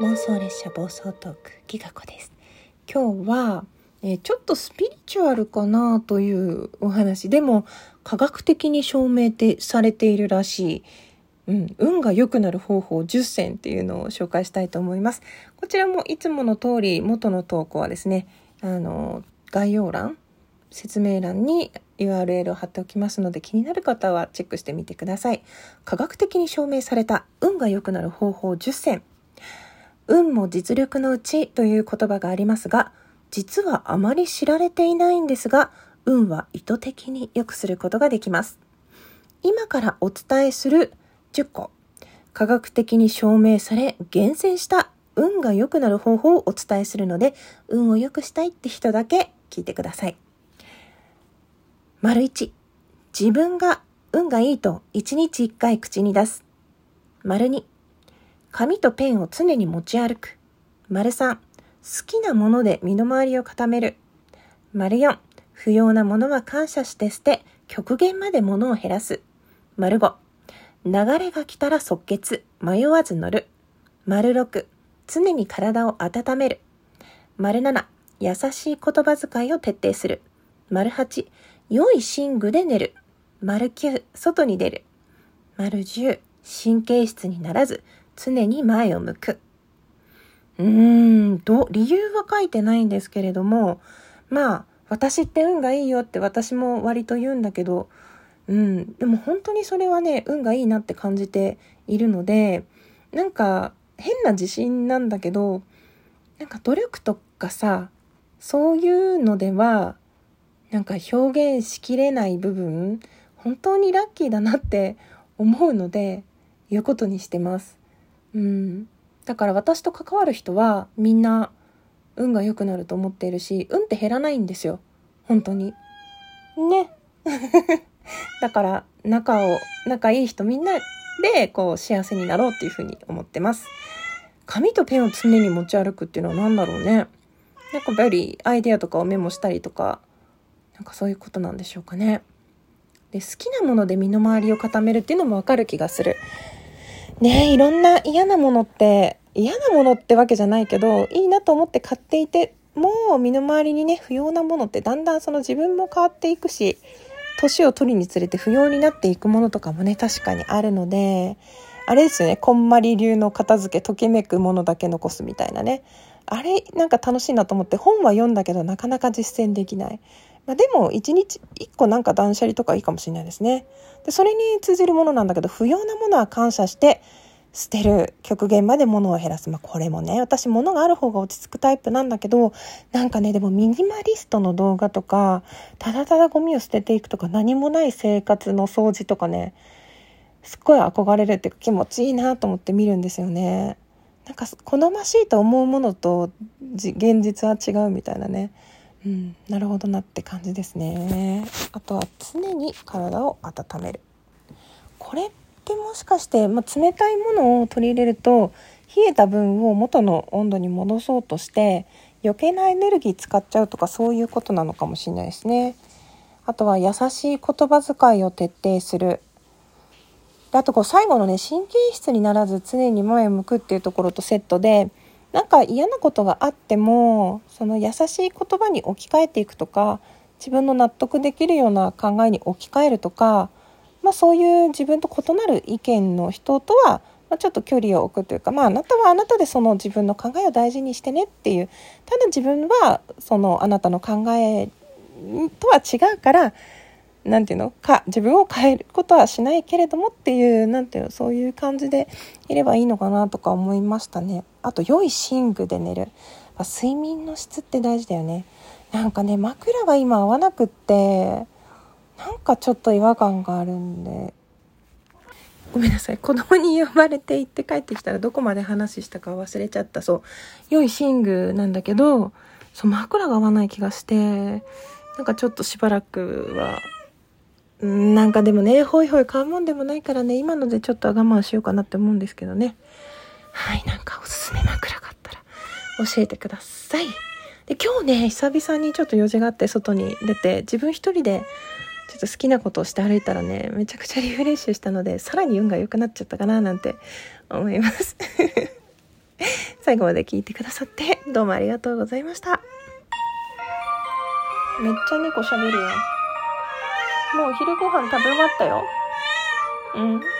妄想列車暴走トークギガ子です。今日は、えー、ちょっとスピリチュアルかなというお話でも科学的に証明てされているらしい、うん、運が良くなる方法10選っていうのを紹介したいと思います。こちらもいつもの通り元の投稿はですねあの概要欄説明欄に URL を貼っておきますので気になる方はチェックしてみてください。科学的に証明された運が良くなる方法10選。運も実力のうちという言葉がありますが、実はあまり知られていないんですが、運は意図的に良くすることができます。今からお伝えする10個、科学的に証明され厳選した運が良くなる方法をお伝えするので、運を良くしたいって人だけ聞いてください。丸1、自分が運がいいと1日1回口に出す。丸2、紙とペンを常に持ち歩く。丸3、好きなもので身の回りを固める。丸4、不要なものは感謝して捨て、極限まで物を減らす。丸5、流れが来たら即決、迷わず乗る。丸6、常に体を温める。丸7、優しい言葉遣いを徹底する。丸8、良い寝具で寝る。丸9、外に出る。丸10、神経質にならず、常に前を向く。うーん、ど、理由は書いてないんですけれども、まあ、私って運がいいよって私も割と言うんだけど、うん、でも本当にそれはね、運がいいなって感じているので、なんか変な自信なんだけど、なんか努力とかさ、そういうのでは、なんか表現しきれない部分、本当にラッキーだなって思うので、言うことにしてます。うん。だから私と関わる人はみんな運が良くなると思っているし、運って減らないんですよ。本当に。ね。だから仲を、仲いい人みんなでこう幸せになろうっていうふうに思ってます。紙とペンを常に持ち歩くっていうのは何だろうね。なんかやっぱりアイデアとかをメモしたりとか、なんかそういうことなんでしょうかね。で、好きなもので身の回りを固めるっていうのもわかる気がする。ねいろんな嫌なものって嫌なものってわけじゃないけどいいなと思って買っていてもう身の回りにね不要なものってだんだんその自分も変わっていくし年を取りにつれて不要になっていくものとかもね確かにあるのであれですよねこんまり流の片付けときめくものだけ残すみたいなね。あれなんか楽しいなと思って本は読んだけどなかなか実践できないまあ、でも1日1個なんか断捨離とかいいかもしれないですね。でそれに通じるものなんだけど不要なものは感謝して捨てる極限まで物を減らす。まあ、これもね私物がある方が落ち着くタイプなんだけどなんかねでもミニマリストの動画とかただただゴミを捨てていくとか何もない生活の掃除とかねすっごい憧れるっていうか気持ちいいなと思って見るんですよね。なんか好ましいと思うものと現実は違うみたいなね。うん、なるほどなって感じですね。あとは常に体を温める。これってもしかして、まあ、冷たいものを取り入れると冷えた分を元の温度に戻そうとして余計なエネルギー使っちゃうとかそういうことなのかもしれないですね。あとは優しい言葉遣いを徹底する。あとこう最後のね神経質にならず常に前を向くっていうところとセットでなんか嫌なことがあってもその優しい言葉に置き換えていくとか自分の納得できるような考えに置き換えるとか、まあ、そういう自分と異なる意見の人とは、まあ、ちょっと距離を置くというか、まあ、あなたはあなたでその自分の考えを大事にしてねっていうただ自分はそのあなたの考えとは違うから何て言うの？か自分を変えることはしないけれどもっていう何て言うの？そういう感じでいればいいのかなとか思いましたね。あと良い寝具で寝る。睡眠の質って大事だよね。なんかね枕が今合わなくってなんかちょっと違和感があるんで。ごめんなさい。子供に呼ばれて行って帰ってきたらどこまで話したか忘れちゃった。そう。良い寝具なんだけどそう枕が合わない気がしてなんかちょっとしばらくはなんかでもね、ほいほい買うもんでもないからね、今のでちょっと我慢しようかなって思うんですけどね。はい、なんかおすすめ枕があったら教えてください。で、今日ね、久々にちょっと用事があって外に出て、自分一人でちょっと好きなことをして歩いたらね、めちゃくちゃリフレッシュしたので、さらに運が良くなっちゃったかななんて思います。最後まで聞いてくださって、どうもありがとうございました。めっちゃ猫喋るよ。もうお昼ご飯食べ終わったよ。うん。